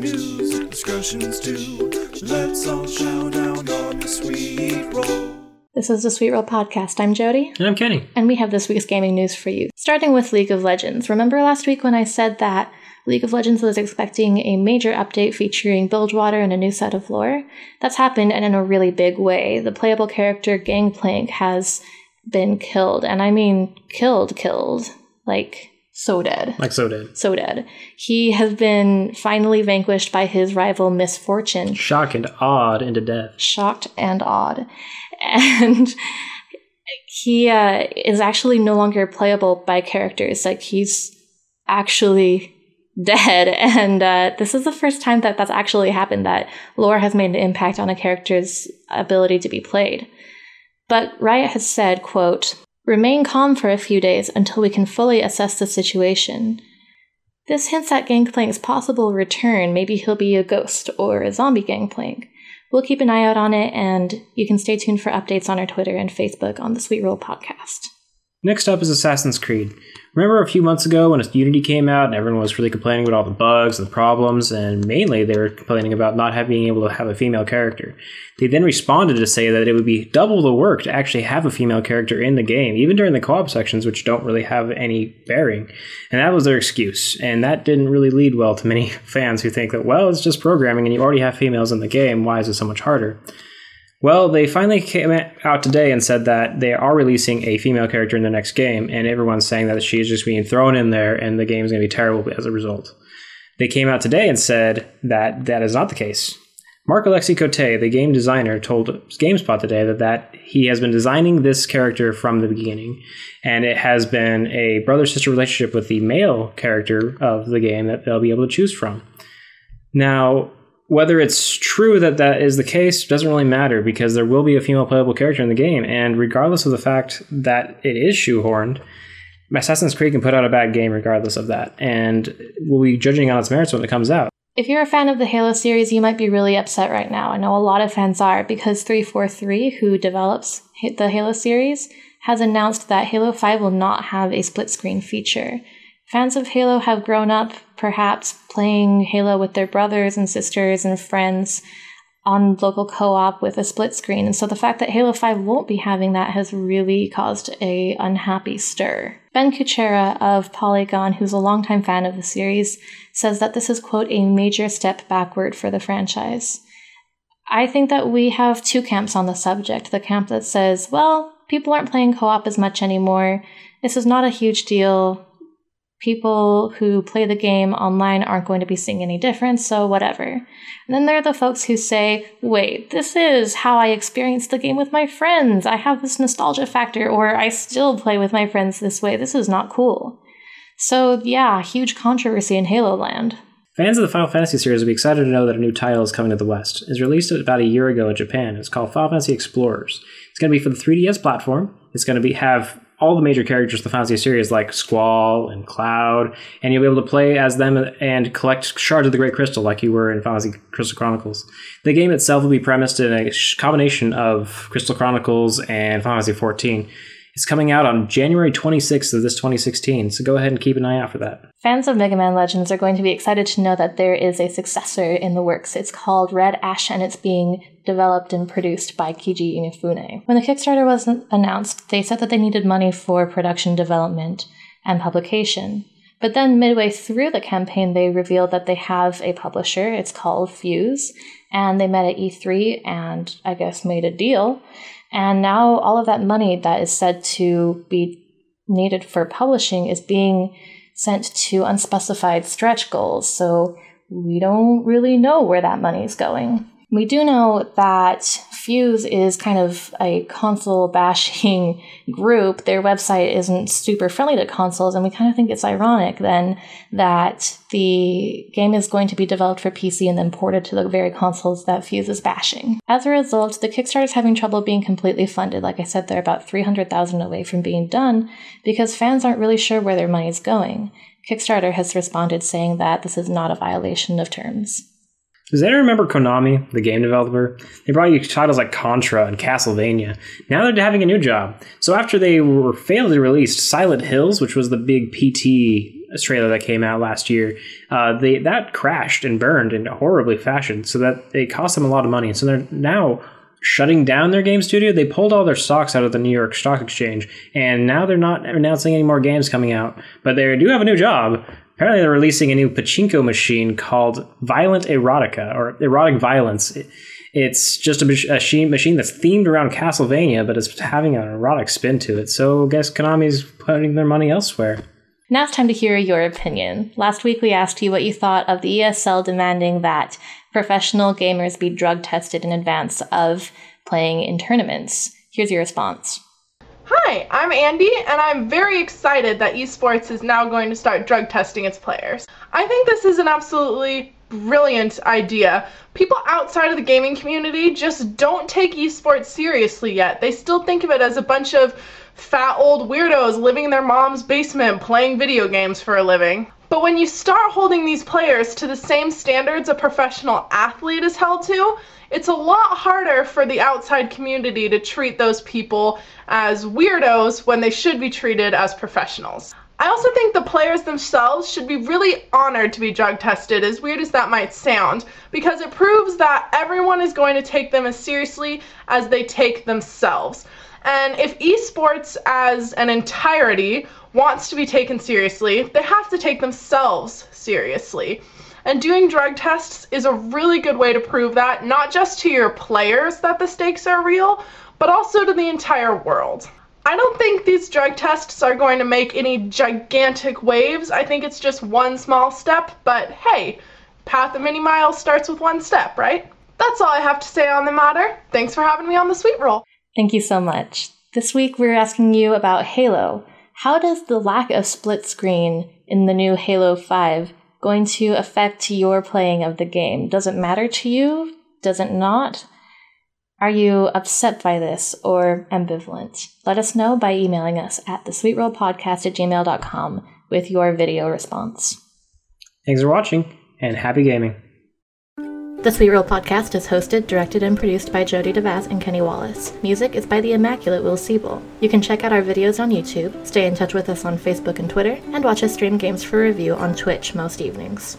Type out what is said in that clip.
gaming news, discussions too. Let's all shout out on the sweet roll. This is the Sweet Roll Podcast. I'm Jodie, And I'm Kenny. and we have this week's gaming news for you. Starting with League of Legends. Remember last week when I said that League of Legends was expecting a major update featuring Bilgewater and a new set of lore? That's happened and in a really big way. The playable character Gangplank has been killed, and I mean killed, killed. Like, so dead. Like so did. So dead. He has been finally vanquished by his rival Miss Fortune, Shock and awed into death. shocked and awed. And he uh, is actually no longer playable by characters. Like he's actually dead. And uh, this is the first time that that's actually happened, that lore has made an impact on a character's ability to be played. But Riot has said, quote, Remain calm for a few days until we can fully assess the situation. This hints at Gangplank's possible return. Maybe he'll be a ghost or a zombie Gangplank. We'll keep an eye out on it, and you can stay tuned for updates on our Twitter and Facebook on the Sweet Roll Podcast. Next up is Assassin's Creed. Remember a few months ago when Unity came out and everyone was really complaining about all the bugs and the problems, and mainly they were complaining about not having being able to have a female character. They then responded to say that it would be double the work to actually have a female character in the game, even during the co-op sections, which don't really have any bearing. And that was their excuse. And that didn't really lead well to many fans who think that, well, it's just programming and you already have females in the game, why is it so much harder? Well, they finally came out today and said that they are releasing a female character in the next game, and everyone's saying that she's just being thrown in there and the game's going to be terrible as a result. They came out today and said that that is not the case. Marc-Alexis Côté, the game designer, told GameSpot today that, that he has been designing this character from the beginning, and it has been a brother sister relationship with the male character of the game that they'll be able to choose from. Now, whether it's true that that is the case doesn't really matter because there will be a female playable character in the game, and regardless of the fact that it is shoehorned, Assassin's Creed can put out a bad game regardless of that, and we'll be judging on its merits when it comes out. If you're a fan of the Halo series, you might be really upset right now. I know a lot of fans are because 343, who develops the Halo series, has announced that Halo 5 will not have a split screen feature. Fans of Halo have grown up, perhaps, playing Halo with their brothers and sisters and friends on local co-op with a split screen. And so the fact that Halo 5 won't be having that has really caused a unhappy stir. Ben Kuchera of Polygon, who's a longtime fan of the series, says that this is quote a major step backward for the franchise. I think that we have two camps on the subject. The camp that says, well, people aren't playing co-op as much anymore. This is not a huge deal people who play the game online aren't going to be seeing any difference, so whatever. And then there are the folks who say, wait, this is how I experienced the game with my friends. I have this nostalgia factor, or I still play with my friends this way. This is not cool. So, yeah, huge controversy in Halo Land. Fans of the Final Fantasy series will be excited to know that a new title is coming to the West. It was released about a year ago in Japan. It's called Final Fantasy Explorers. It's going to be for the 3DS platform. It's going to be have all the major characters of the Fantasy series, like Squall and Cloud, and you'll be able to play as them and collect shards of the Great Crystal, like you were in Fantasy Crystal Chronicles. The game itself will be premised in a combination of Crystal Chronicles and Fantasy 14. It's coming out on January 26th of this 2016, so go ahead and keep an eye out for that. Fans of Mega Man Legends are going to be excited to know that there is a successor in the works. It's called Red Ash and it's being developed and produced by Keiji Inafune. When the Kickstarter was announced, they said that they needed money for production development and publication. But then, midway through the campaign, they revealed that they have a publisher. It's called FUZE. And they met at E3 and I guess made a deal. And now all of that money that is said to be needed for publishing is being sent to unspecified stretch goals. So we don't really know where that money is going. We do know that FUZE is kind of a console bashing group. Their website isn't super friendly to consoles, and we kind of think it's ironic then that the game is going to be developed for PC and then ported to the very consoles that FUZE is bashing. As a result, the Kickstarter is having trouble being completely funded. Like I said, they're about 300,000 away from being done because fans aren't really sure where their money is going. Kickstarter has responded saying that this is not a violation of terms. Does anyone remember Konami, the game developer? They brought you titles like Contra and Castlevania. Now they're having a new job. So after they were failed to release Silent Hills, which was the big PT trailer that came out last year, uh, they that crashed and burned in a horribly fashion. So that it cost them a lot of money. So they're now shutting down their game studio. They pulled all their stocks out of the New York Stock Exchange, and now they're not announcing any more games coming out. But they do have a new job. Apparently, they're releasing a new pachinko machine called Violent Erotica or Erotic Violence. It's just a, machine machine that's themed around Castlevania, but it's having an erotic spin to it. So I guess Konami's putting their money elsewhere. Now it's time to hear your opinion. Last week we asked you what you thought of the ESL demanding that professional gamers be drug tested in advance of playing in tournaments. Here's your response. Hi, I'm Andie, and I'm very excited that esports is now going to start drug testing its players. I think this is an absolutely brilliant idea. People outside of the gaming community just don't take esports seriously yet. They still think of it as a bunch of fat old weirdos living in their mom's basement playing video games for a living. But when you start holding these players to the same standards a professional athlete is held to, it's a lot harder for the outside community to treat those people as weirdos when they should be treated as professionals. I also think the players themselves should be really honored to be drug tested, as weird as that might sound, because it proves that everyone is going to take them as seriously as they take themselves. And if esports as an entirety wants to be taken seriously, they have to take themselves seriously. And doing drug tests is a really good way to prove that, not just to your players that the stakes are real, but also to the entire world. I don't think these drug tests are going to make any gigantic waves. I think it's just one small step, but hey, path of many miles starts with one step, right? That's all I have to say on the matter. Thanks for having me on the Sweet Roll. Thank you so much. This week we're asking you about Halo. How does the lack of split screen in the new Halo 5 going to affect your playing of the game? Does it matter to you? Does it not? Are you upset by this or ambivalent? Let us know by emailing us at thesweetrollpodcast at gmail.com with your video response. Thanks for watching and happy gaming. The Sweet Roll podcast is hosted, directed, and produced by Jodie Davaz and Kenny Wallace. Music is by the immaculate Will Seble. You can check out our videos on YouTube, stay in touch with us on Facebook and Twitter, and watch us stream games for review on Twitch most evenings.